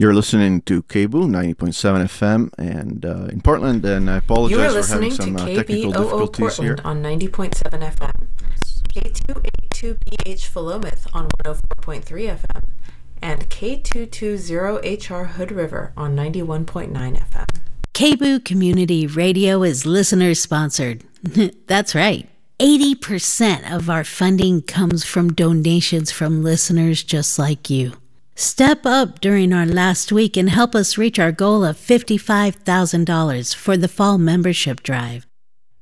You're listening to KBOO 90.7 FM and uh, in Portland, and I apologize for having some uh, technical difficulties Portland here. on 90.7 FM, K282BH Philomath on 104.3 FM, and K220HR Hood River on 91.9 FM. KBOO Community Radio is listener sponsored. That's right. 80% of our funding comes from donations from listeners just like you. Step up during our last week and help us reach our goal of $55,000 for the fall membership drive.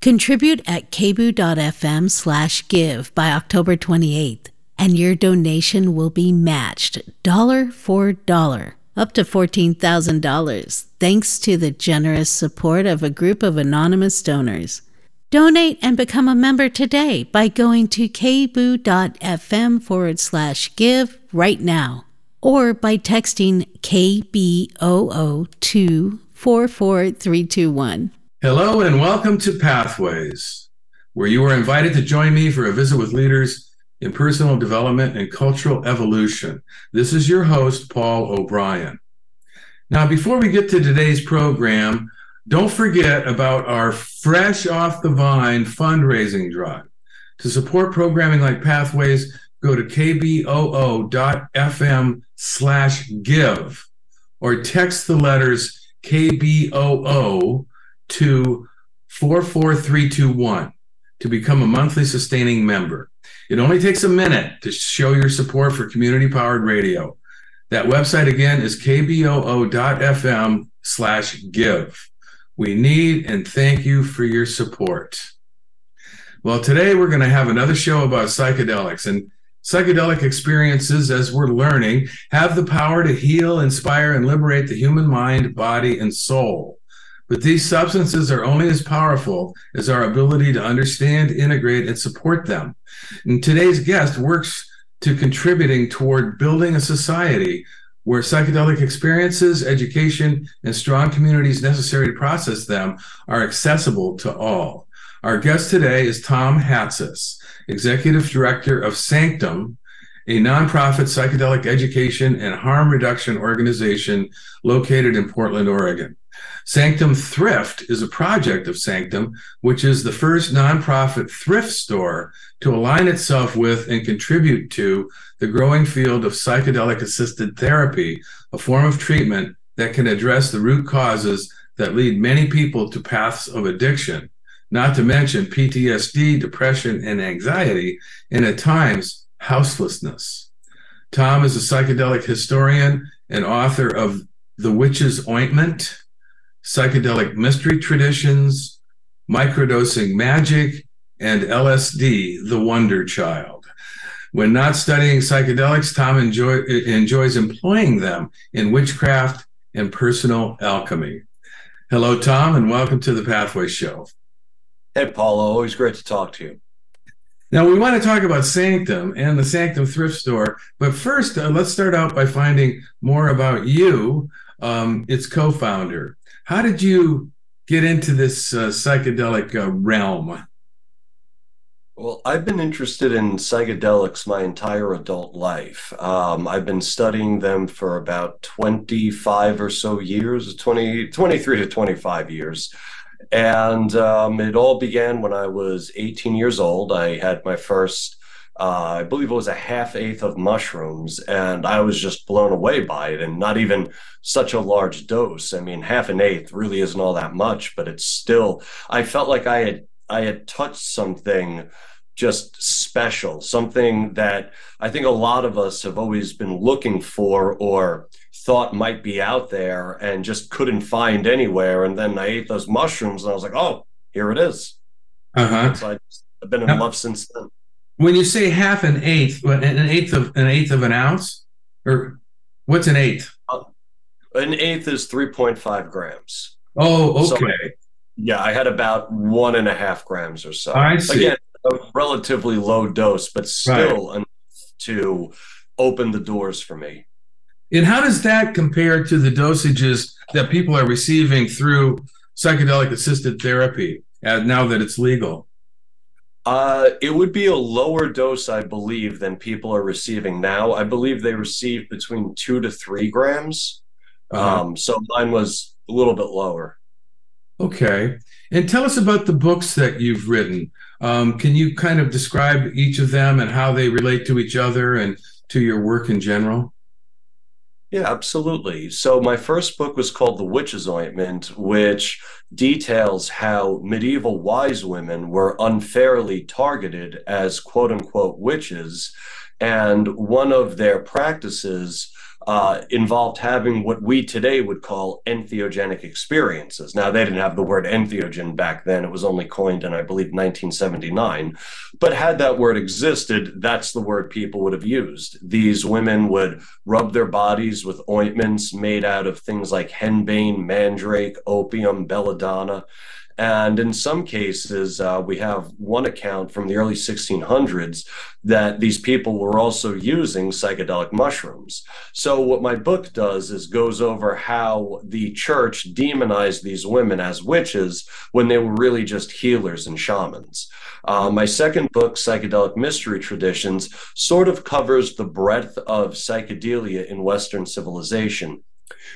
Contribute at kboo.fm slash give by October 28th, and your donation will be matched dollar for dollar, up to $14,000, thanks to the generous support of a group of anonymous donors. Donate and become a member today by going to kboo.fm forward slash give right now or by texting KBOO to 44321. Hello and welcome to Pathways, where you are invited to join me for a visit with leaders in personal development and cultural evolution. This is your host, Paul O'Brien. Now, before we get to today's program, don't forget about our Fresh Off the Vine fundraising drive. To support programming like Pathways, go to kboo.fm slash give or text the letters KBOO to 44321 to become a monthly sustaining member. It only takes a minute to show your support for community powered radio. That website again is kboo.fm slash give. We need and thank you for your support. Well, today we're going to have another show about psychedelics and psychedelic experiences, as we're learning, have the power to heal, inspire, and liberate the human mind, body, and soul. But these substances are only as powerful as our ability to understand, integrate, and support them. And today's guest works to contributing toward building a society where psychedelic experiences, education, and strong communities necessary to process them are accessible to all. Our guest today is Tom Hatsis, Executive Director of Psanctum, a nonprofit psychedelic education and harm reduction organization located in Portland, Oregon. Psanctum Thrift is a project of Psanctum, which is the first nonprofit thrift store to align itself with and contribute to the growing field of psychedelic assisted therapy, a form of treatment that can address the root causes that lead many people to paths of addiction, not to mention PTSD, depression, and anxiety, and at times houselessness. Tom is a psychedelic historian and author of The Witch's Ointment, Psychedelic Mystery Traditions, Microdosing Magic, and LSD, The Wonder Child. When not studying psychedelics, Tom enjoy, enjoys employing them in witchcraft and personal alchemy. Hello, Tom, and welcome to the Pathway Show. Hey, Paulo, always great to talk to you. Now, we want to talk about Psanctum and the Psanctum thrift store, but first, uh, let's start out by finding more about you, um, its co founder. How did you get into this uh, psychedelic uh, realm? Well, I've been interested in psychedelics my entire adult life. Um, I've been studying them for about 25 or so years, 20, 23 to 25 years. And um, it all began when I was 18 years old. I had my first, uh, I believe it was a half eighth of mushrooms, and I was just blown away by it, and not even such a large dose. I mean, half an eighth really isn't all that much, but it's still, I felt like I had I had touched something just special, something that I think a lot of us have always been looking for or thought might be out there and just couldn't find anywhere. And then I ate those mushrooms and I was like, oh, here it is. Uh-huh. So I, have been in now, love since then. When you say half an eighth, an eighth of an eighth of an ounce, or what's an eighth? Uh, an eighth is three point five grams. Oh, okay. So, yeah, I had about one and a half grams or so. I see. Again, a relatively low dose, but still right. enough to open the doors for me. And how does that compare to the dosages that people are receiving through psychedelic assisted therapy uh, now that it's legal? Uh, it would be a lower dose, I believe, than people are receiving now. I believe they receive between two to three grams. Uh-huh. Um, so mine was a little bit lower. Okay. And tell us about the books that you've written. Um, can you kind of describe each of them and how they relate to each other and to your work in general? Yeah, absolutely. So, my first book was called The Witch's Ointment, which details how medieval wise women were unfairly targeted as quote unquote witches. And one of their practices uh, involved having what we today would call entheogenic experiences. Now, they didn't have the word entheogen back then. It was only coined in, I believe, 1979. But had that word existed, that's the word people would have used. These women would rub their bodies with ointments made out of things like henbane, mandrake, opium, belladonna. And in some cases, uh, we have one account from the early 1600s that these people were also using psychedelic mushrooms. So, what my book does is goes over how the church demonized these women as witches when they were really just healers and shamans. Uh, my second book, Psychedelic Mystery Traditions, sort of covers the breadth of psychedelia in Western civilization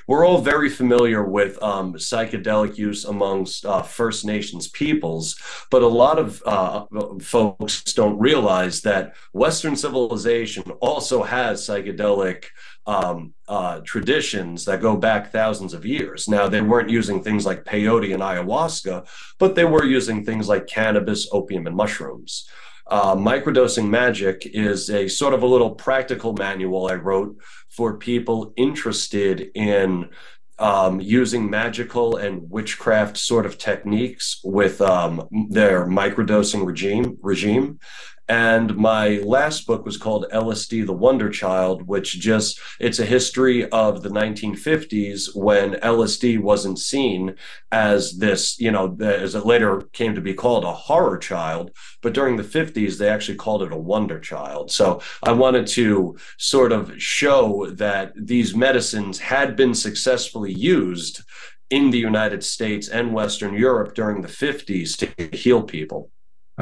we're all very familiar with um, psychedelic use amongst uh, First Nations peoples, but a lot of uh, folks don't realize that Western civilization also has psychedelic um, uh, traditions that go back thousands of years. Now, they weren't using things like peyote and ayahuasca, but they were using things like cannabis, opium, and mushrooms. Uh, microdosing magic is a sort of a little practical manual I wrote for people interested in um, using magical and witchcraft sort of techniques with um, their microdosing regime regime and my last book was called LSD the Wonder Child, which just it's a history of the 1950s when LSD wasn't seen as this, you know, as it later came to be called a horror child, but during the 50s they actually called it a wonder child. So I wanted to sort of show that these medicines had been successfully used in the United States and Western Europe during the 50s to heal people.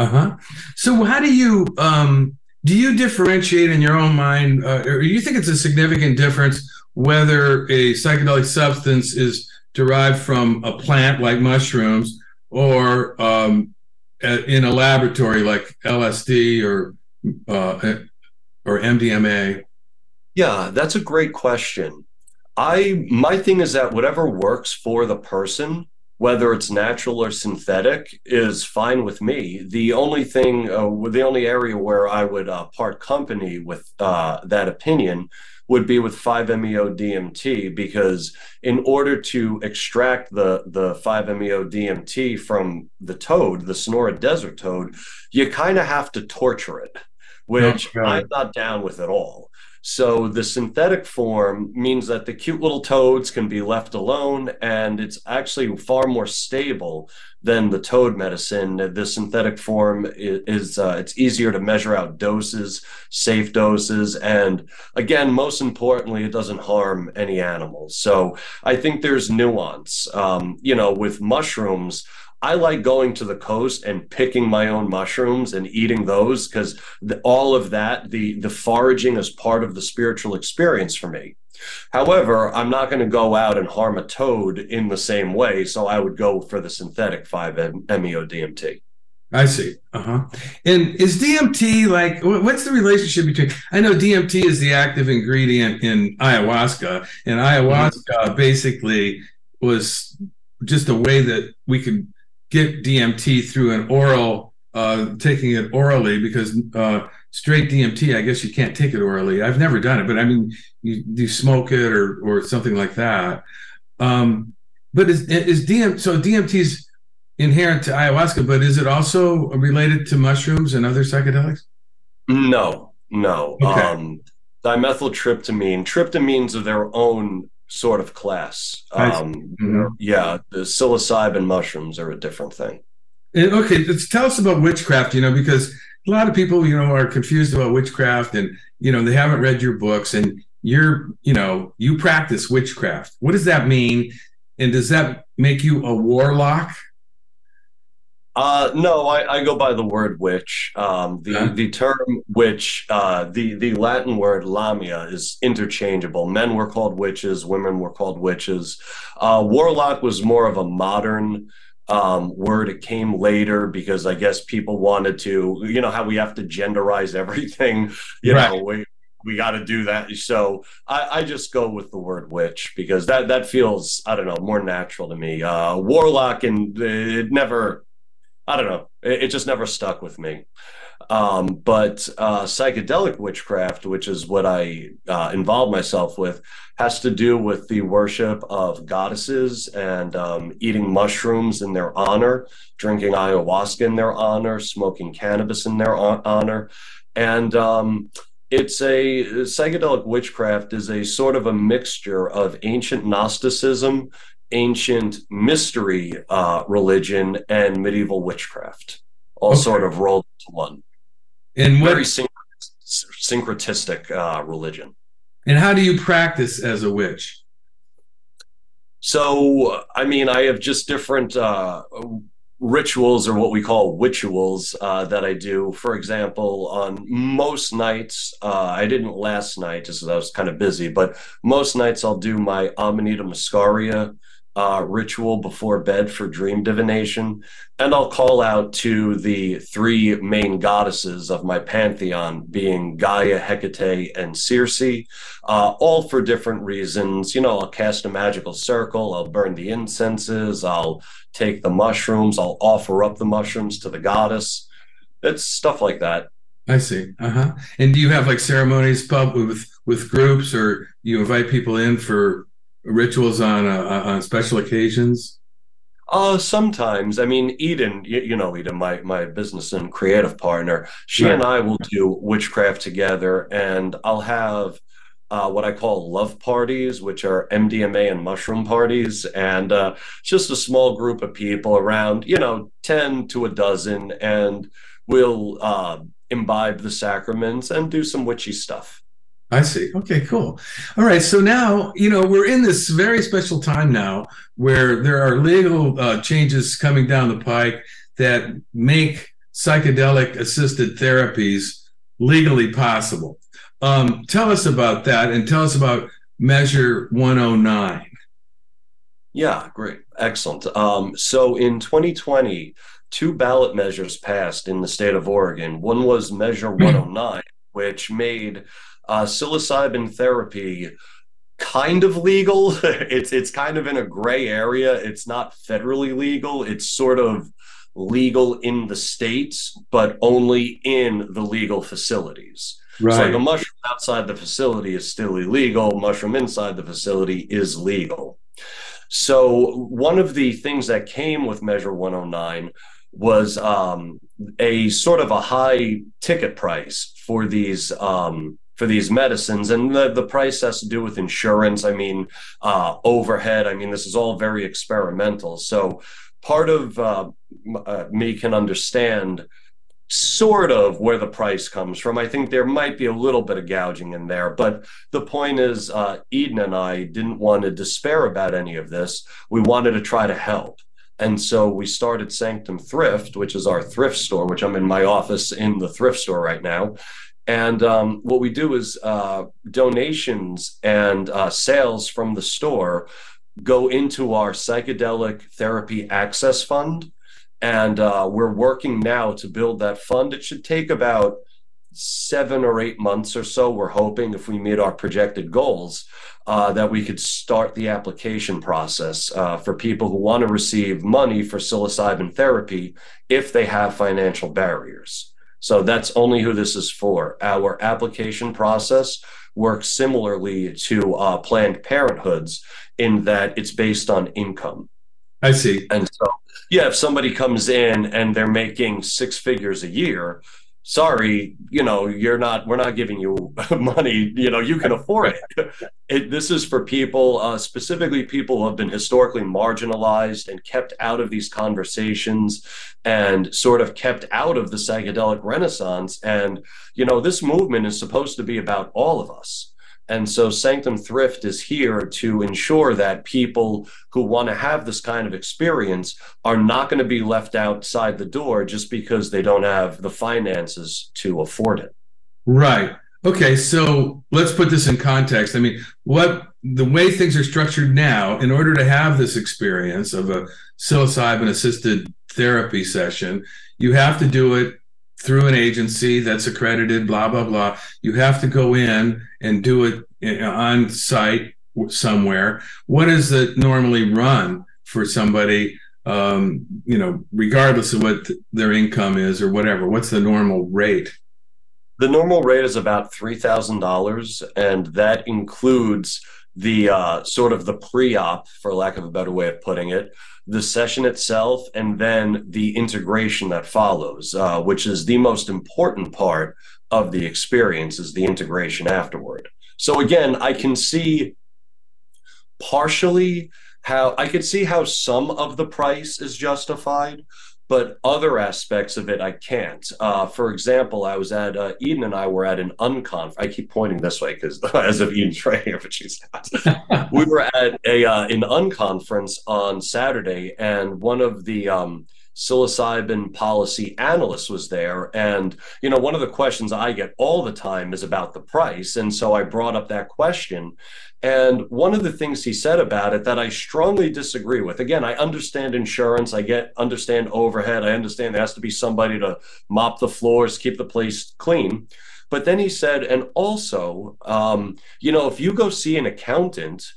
Uh huh. So how do you um, do you differentiate in your own mind, uh, or you think it's a significant difference whether a psychedelic substance is derived from a plant like mushrooms or um, in a laboratory like LSD or uh, or MDMA? Yeah, that's a great question. I my thing is that whatever works for the person whether it's natural or synthetic is fine with me. The only thing, uh, the only area where I would uh, part company with uh, that opinion would be with 5-MeO DMT because in order to extract the the 5-MeO DMT from the toad, the Sonora desert toad, you kind of have to torture it, which okay. I'm not down with at all. So the synthetic form means that the cute little toads can be left alone, and it's actually far more stable than the toad medicine. The synthetic form is, uh, it's easier to measure out doses, safe doses, and again, most importantly, it doesn't harm any animals. So I think there's nuance. Um, you know, with mushrooms. I like going to the coast and picking my own mushrooms and eating those because all of that, the the foraging is part of the spiritual experience for me. However, I'm not going to go out and harm a toad in the same way, so I would go for the synthetic 5-MeO DMT. I see. Uh huh. And is DMT like what's the relationship between? I know DMT is the active ingredient in ayahuasca, and ayahuasca mm-hmm. basically was just a way that we could get DMT through an oral, uh, taking it orally because uh, straight DMT, I guess you can't take it orally. I've never done it, but I mean, you, you smoke it or or something like that. Um, but is is DM so DMT is inherent to ayahuasca, but is it also related to mushrooms and other psychedelics? No, no. Okay. Um, dimethyltryptamine, tryptamines are their own sort of class. Um, mm-hmm. Yeah, the psilocybin mushrooms are a different thing. And, okay, tell us about witchcraft. You know, because a lot of people, you know, are confused about witchcraft, and you know, they haven't read your books, and you're, you know, you practice witchcraft. What does that mean? And does that make you a warlock? Uh, no, I, I, go by the word witch. Um, the yeah. the term witch, uh, the the Latin word lamia is interchangeable. Men were called witches, women were called witches. Uh, warlock was more of a modern um, word. It came later because I guess people wanted to, you know, how we have to genderize everything. You right. know, we we got to do that. So I, I, just go with the word witch because that that feels I don't know more natural to me. Uh, warlock and it never I don't know. It, it just never stuck with me. Um, but uh, psychedelic witchcraft, which is what I uh, involve myself with, has to do with the worship of goddesses and um, eating mushrooms in their honor, drinking ayahuasca in their honor, smoking cannabis in their honor. And um, it's a psychedelic witchcraft is a sort of a mixture of ancient Gnosticism ancient mystery uh, religion and medieval witchcraft, all okay. sort of rolled into one. And what, very syncretistic uh, religion. And how do you practice as a witch? So, I mean, I have just different uh, rituals or what we call rituals uh, that I do. For example, on most nights, uh, I didn't last night just because I was kind of busy, but most nights I'll do my Amanita muscaria uh, ritual before bed for dream divination. And I'll call out to the three main goddesses of my pantheon, being Gaia, Hecate, and Circe, uh, all for different reasons. You know, I'll cast a magical circle, I'll burn the incenses, I'll take the mushrooms, I'll offer up the mushrooms to the goddess. It's stuff like that. I see. Uh huh. And do you have like ceremonies pub with with groups, or you invite people in for rituals on uh, on special occasions? Uh, sometimes. I mean, Eden, you, you, know, Eden, my my business and creative partner, she right. and I will do witchcraft together, and I'll have uh, what I call love parties, which are MDMA and mushroom parties, and uh, just a small group of people around, you know, ten to a dozen, and we'll uh, imbibe the sacraments and do some witchy stuff. I see. Okay, cool. All right. So now, you know, we're in this very special time now where there are legal uh, changes coming down the pike that make psychedelic assisted therapies legally possible. Um, tell us about that and tell us about Measure 109. Yeah, great. Excellent. Um, so in 2020, two ballot measures passed in the state of Oregon. One was Measure 109, which made uh, psilocybin therapy kind of legal. it's it's kind of in a gray area. It's not federally legal. It's sort of legal in the states, but only in the legal facilities. Right. So like a mushroom outside the facility is still illegal. Mushroom inside the facility is legal. So one of the things that came with Measure 109 was um, a sort of a high ticket price for these um, for these medicines. And the, the price has to do with insurance. I mean uh, overhead. I mean this is all very experimental. So part of uh, uh, me can understand sort of where the price comes from. I think there might be a little bit of gouging in there but the point is uh, eden and i didn't want to despair about any of this. We wanted to try to help. And so we started Psanctum Thrift, which is our thrift store, which I'm in my office in the thrift store right now. And um, what we do is uh, donations and uh, sales from the store go into our psychedelic therapy access fund. And uh, we're working now to build that fund. It should take about seven or eight months or so. We're hoping if we meet our projected goals, uh, that we could start the application process uh, for people who want to receive money for psilocybin therapy if they have financial barriers. So that's only who this is for. Our application process works similarly to uh, Planned Parenthoods in that it's based on income. I see. And so, yeah, if somebody comes in and they're making six figures a year, sorry, you know, you're not, we're not giving you money, you know, you can afford it. it this is for people, uh, specifically people who have been historically marginalized and kept out of these conversations and sort of kept out of the psychedelic renaissance. And, you know, this movement is supposed to be about all of us. And so Psanctum Thrift is here to ensure that people who want to have this kind of experience are not going to be left outside the door just because they don't have the finances to afford it. Right. Okay, so let's put this in context. I mean, what the way things are structured now, in order to have this experience of a psilocybin assisted therapy session, you have to do it through an agency that's accredited, blah, blah, blah. You have to go in and do it on site somewhere. What does it normally run for somebody, um, you know, regardless of what their income is or whatever? What's the normal rate? The normal rate is about $3,000, and that includes the uh, sort of the pre-op, for lack of a better way of putting it, the session itself, and then the integration that follows, uh, which is the most important part of the experience, is the integration afterward. So again, I can see partially how I could see how some of the price is justified, but other aspects of it I can't. Uh, for example, I was at uh, Eden and I were at an unconf. I keep pointing this way because as if Eden's right here, but she's not. we were at a uh, an unconference on Saturday, and one of the um, psilocybin policy analyst was there, and you know one of the questions I get all the time is about the price, and so I brought up that question, and one of the things he said about it that I strongly disagree with. Again, I understand insurance, I get understand overhead, I understand there has to be somebody to mop the floors, keep the place clean. But then he said, and also, um, you know, if you go see an accountant,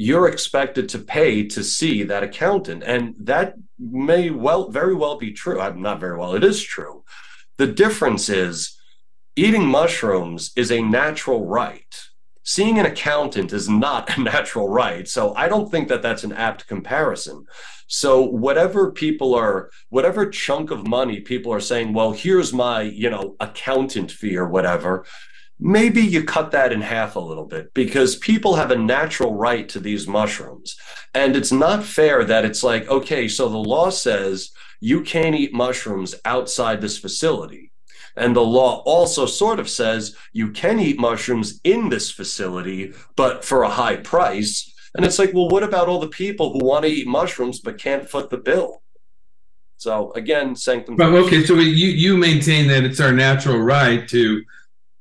you're expected to pay to see that accountant, and that may well, very well be true. I'm not very well. It is true. The difference is, eating mushrooms is a natural right seeing an accountant is not a natural right. So I don't think that that's an apt comparison. So whatever people are, whatever chunk of money people are saying, well, here's my, you know, accountant fee or whatever, maybe you cut that in half a little bit because people have a natural right to these mushrooms. And it's not fair that it's like, okay, so the law says you can't eat mushrooms outside this facility and the law also sort of says you can eat mushrooms in this facility, but for a high price. And it's like, well, what about all the people who want to eat mushrooms but can't foot the bill? So again, Psanctum. But okay, so you you maintain that it's our natural right to.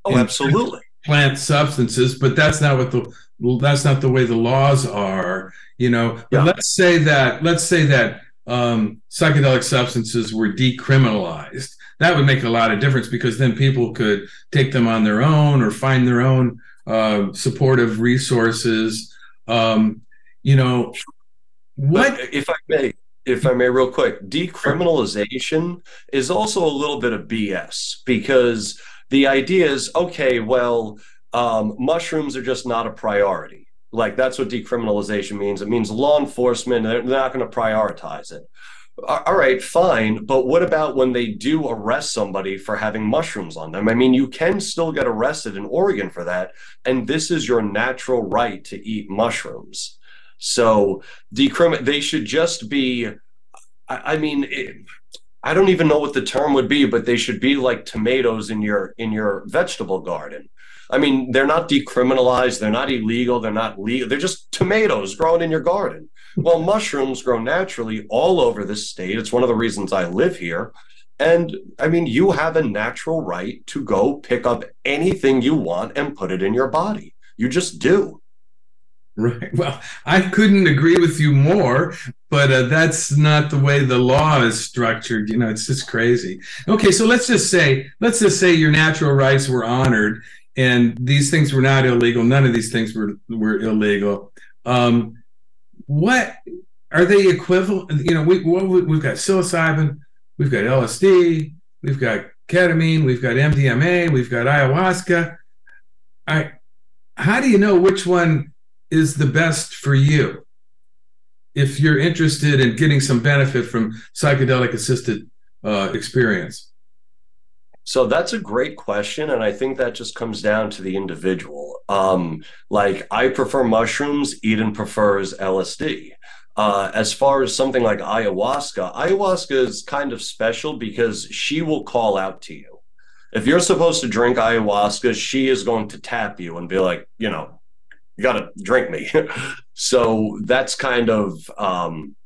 Oh, absolutely. Plant substances, but that's not what the that's not the way the laws are. You know, but yeah. let's say that let's say that um, psychedelic substances were decriminalized that would make a lot of difference because then people could take them on their own or find their own uh, supportive resources. Um, you know, what but if I may, if I may, real quick, decriminalization is also a little bit of BS because the idea is okay, well, um, mushrooms are just not a priority. Like that's what decriminalization means. It means law enforcement, they're not going to prioritize it all right, fine. But what about when they do arrest somebody for having mushrooms on them? I mean, you can still get arrested in Oregon for that. And this is your natural right to eat mushrooms. So decrim they should just be, I, I mean, it, I don't even know what the term would be, but they should be like tomatoes in your in your vegetable garden. I mean, they're not decriminalized, they're not illegal, they're not legal, they're just tomatoes growing in your garden. Well, mushrooms grow naturally all over this state. It's one of the reasons I live here. And I mean, you have a natural right to go pick up anything you want and put it in your body. You just do. Right. Well, I couldn't agree with you more, but uh, that's not the way the law is structured. You know, it's just crazy. Okay, so let's just say, let's just say your natural rights were honored, and these things were not illegal. None of these things were were illegal. Um, what are they equivalent? You know, we, we've got psilocybin, we've got LSD, we've got ketamine, we've got MDMA, we've got ayahuasca. I, how do you know which one is the best for you? If you're interested in getting some benefit from psychedelic assisted uh, experience. So that's a great question. And I think that just comes down to the individual. Um, like, I prefer mushrooms, Eden prefers LSD. Uh, as far as something like ayahuasca, ayahuasca is kind of special because she will call out to you. If you're supposed to drink ayahuasca, she is going to tap you and be like, you know, you got to drink me. so that's kind of um,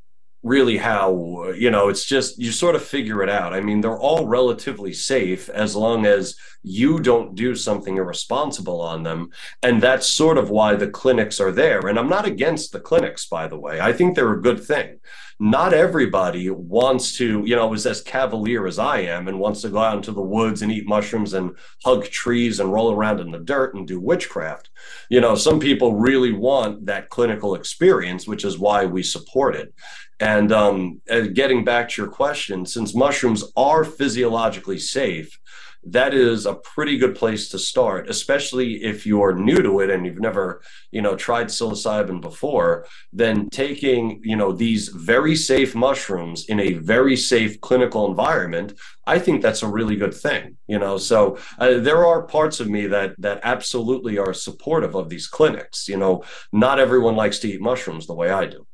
really how you know it's just you sort of figure it out. I mean they're all relatively safe as long as you don't do something irresponsible on them. And that's sort of why the clinics are there. And i'm not against the clinics by the way. I think they're a good thing not everybody wants to you know is as cavalier as i am and wants to go out into the woods and eat mushrooms and hug trees and roll around in the dirt and do witchcraft. You know some people really want that clinical experience which is why we support it. And um, getting back to your question, since mushrooms are physiologically safe, that is a pretty good place to start, especially if you're new to it and you've never, you know, tried psilocybin before. Then taking, you know, these very safe mushrooms in a very safe clinical environment, I think that's a really good thing. You know, so uh, there are parts of me that that absolutely are supportive of these clinics. You know, not everyone likes to eat mushrooms the way I do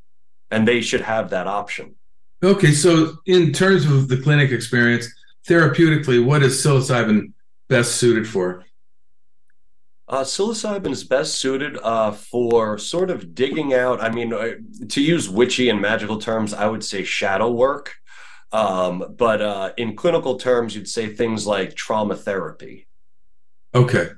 and they should have that option. Okay, so in terms of the clinic experience, therapeutically, what is psilocybin best suited for? Uh, psilocybin is best suited uh, for sort of digging out. I mean, uh, to use witchy and magical terms, I would say shadow work. Um, but uh, in clinical terms, you'd say things like trauma therapy. Okay.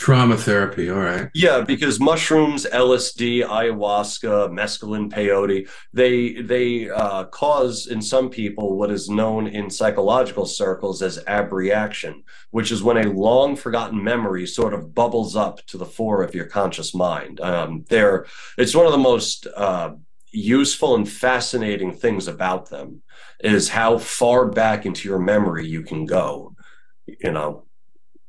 Trauma therapy, all right. Yeah, because mushrooms, LSD, ayahuasca, mescaline, peyote, they they uh, cause in some people what is known in psychological circles as abreaction, which is when a long forgotten memory sort of bubbles up to the fore of your conscious mind. Um, they're it's one of the most uh, useful and fascinating things about them is how far back into your memory you can go. You know,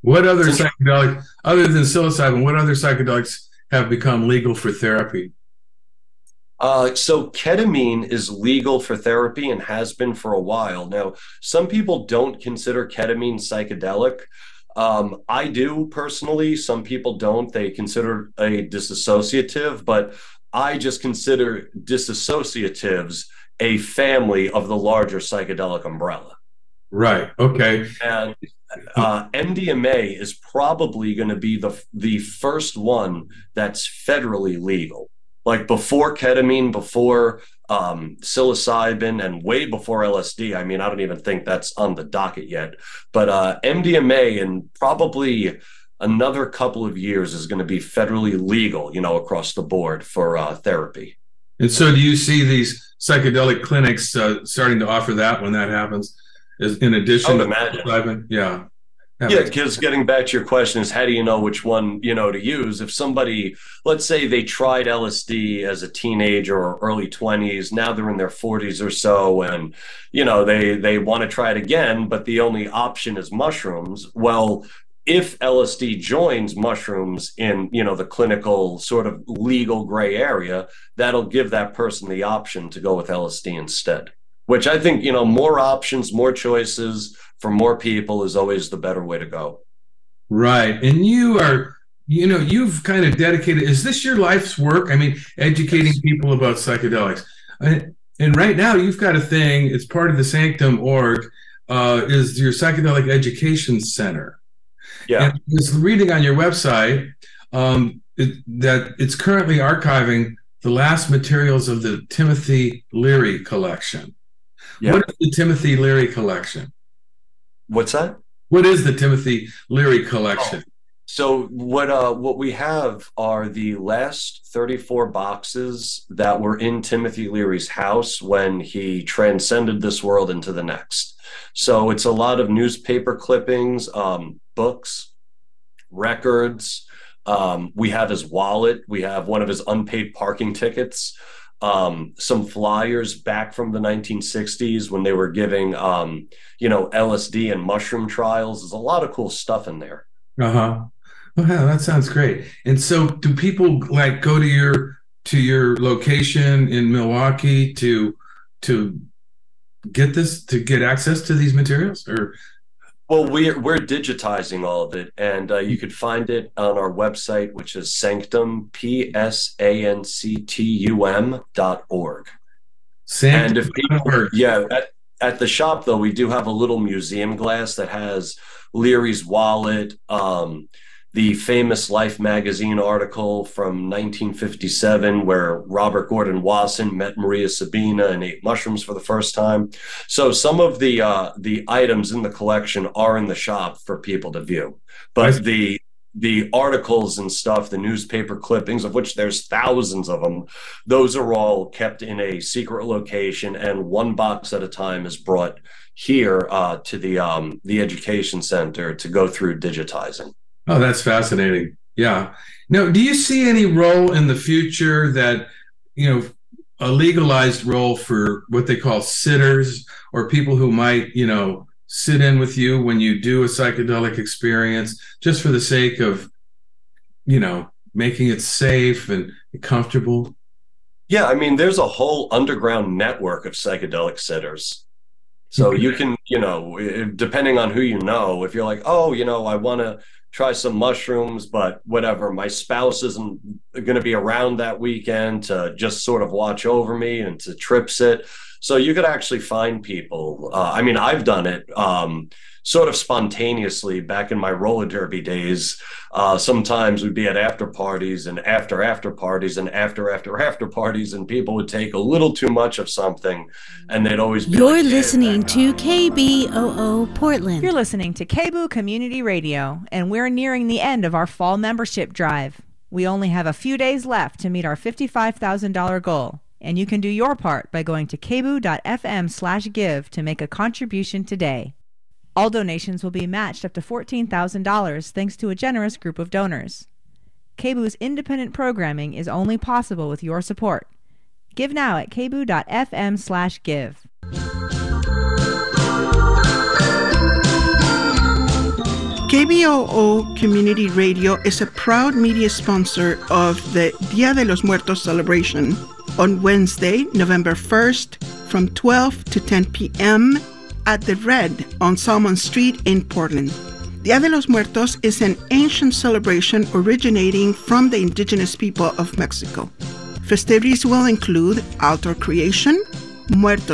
what other psychedelics, other than psilocybin, what other psychedelics have become legal for therapy? Uh, so ketamine is legal for therapy and has been for a while. Now, some people don't consider ketamine psychedelic. Um, I do personally. Some people don't. They consider a disassociative, but I just consider disassociatives a family of the larger psychedelic umbrella. Right. Okay. And uh, MDMA is probably going to be the the first one that's federally legal. Like before ketamine, before um, psilocybin, and way before LSD. I mean, I don't even think that's on the docket yet. But uh, MDMA in probably another couple of years is going to be federally legal, you know, across the board for uh, therapy. And so, do you see these psychedelic clinics uh, starting to offer that when that happens? In addition to imagine. Yeah. Yeah, because getting back to your question is how do you know which one you know to use? If somebody, let's say they tried LSD as a teenager or early twenties, now they're in their forties or so, and you know they they want to try it again, but the only option is mushrooms. Well, if LSD joins mushrooms in you know the clinical sort of legal gray area, that'll give that person the option to go with LSD instead which I think, you know, more options, more choices for more people is always the better way to go. Right. And you are, you know, you've kind of dedicated, is this your life's work? I mean, educating people about psychedelics. And right now you've got a thing, it's part of the Psanctum org, uh, is your psychedelic education center. Yeah. And I was reading on your website um, it, that it's currently archiving the last materials of the Timothy Leary collection. Yeah. What is the Timothy Leary collection? What's that? What is the Timothy Leary collection? Oh. So what uh what we have are the last 34 boxes that were in Timothy Leary's house when he transcended this world into the next. So it's a lot of newspaper clippings, um, books, records. Um, we have his wallet. We have one of his unpaid parking tickets um, some flyers back from the 1960s when they were giving, um, you know, LSD and mushroom trials. There's a lot of cool stuff in there. Uh huh. Yeah, that sounds great. And so, do people like go to your to your location in Milwaukie to to get this to get access to these materials, or well, we're we're digitizing all of it, and uh, you could find it on our website, which is Psanctum P S A N C T U M dot org. Psanctum. And if people, yeah, at, at the shop though, we do have a little museum glass that has Leary's wallet, um, the famous Life magazine article from 1957 where Robert Gordon Wasson met Maria Sabina and ate mushrooms for the first time. So some of the uh, the items in the collection are in the shop for people to view, but the the articles and stuff, the newspaper clippings, of which there's thousands of them, those are all kept in a secret location, and one box at a time is brought here uh, to the um, the education center to go through digitizing. Oh, that's fascinating. Yeah. Now, do you see any role in the future that, you know, a legalized role for what they call sitters or people who might, you know, sit in with you when you do a psychedelic experience just for the sake of, you know, making it safe and comfortable? Yeah, I mean, there's a whole underground network of psychedelic sitters. So you can, you know, depending on who you know, if you're like, oh, you know, I want to try some mushrooms, but whatever. My spouse isn't going to be around that weekend to just sort of watch over me and to trip sit. So you could actually find people. Uh, I mean, I've done it. Um, sort of spontaneously back in my roller derby days. Uh, sometimes we'd be at after parties and after after parties and after after after parties, and people would take a little too much of something, and they'd always be. You're like, listening to KBOO Portland. You're listening to KBOO Community Radio, and we're nearing the end of our fall membership drive. We only have a few days left to meet our $55,000 goal, and you can do your part by going to kboo.fm slash give to make a contribution today. All donations will be matched up to $14,000 thanks to a generous group of donors. KBOO's independent programming is only possible with your support. Give now at kboo.fm slash give. KBOO Community Radio is a proud media sponsor of the Dia de los Muertos celebration on Wednesday, November 1st from 12 to 10 p.m at the Redd on Salmon Street in Portland. Dia de los Muertos is an ancient celebration originating from the indigenous people of Mexico. Festivities will include altar creation, muertos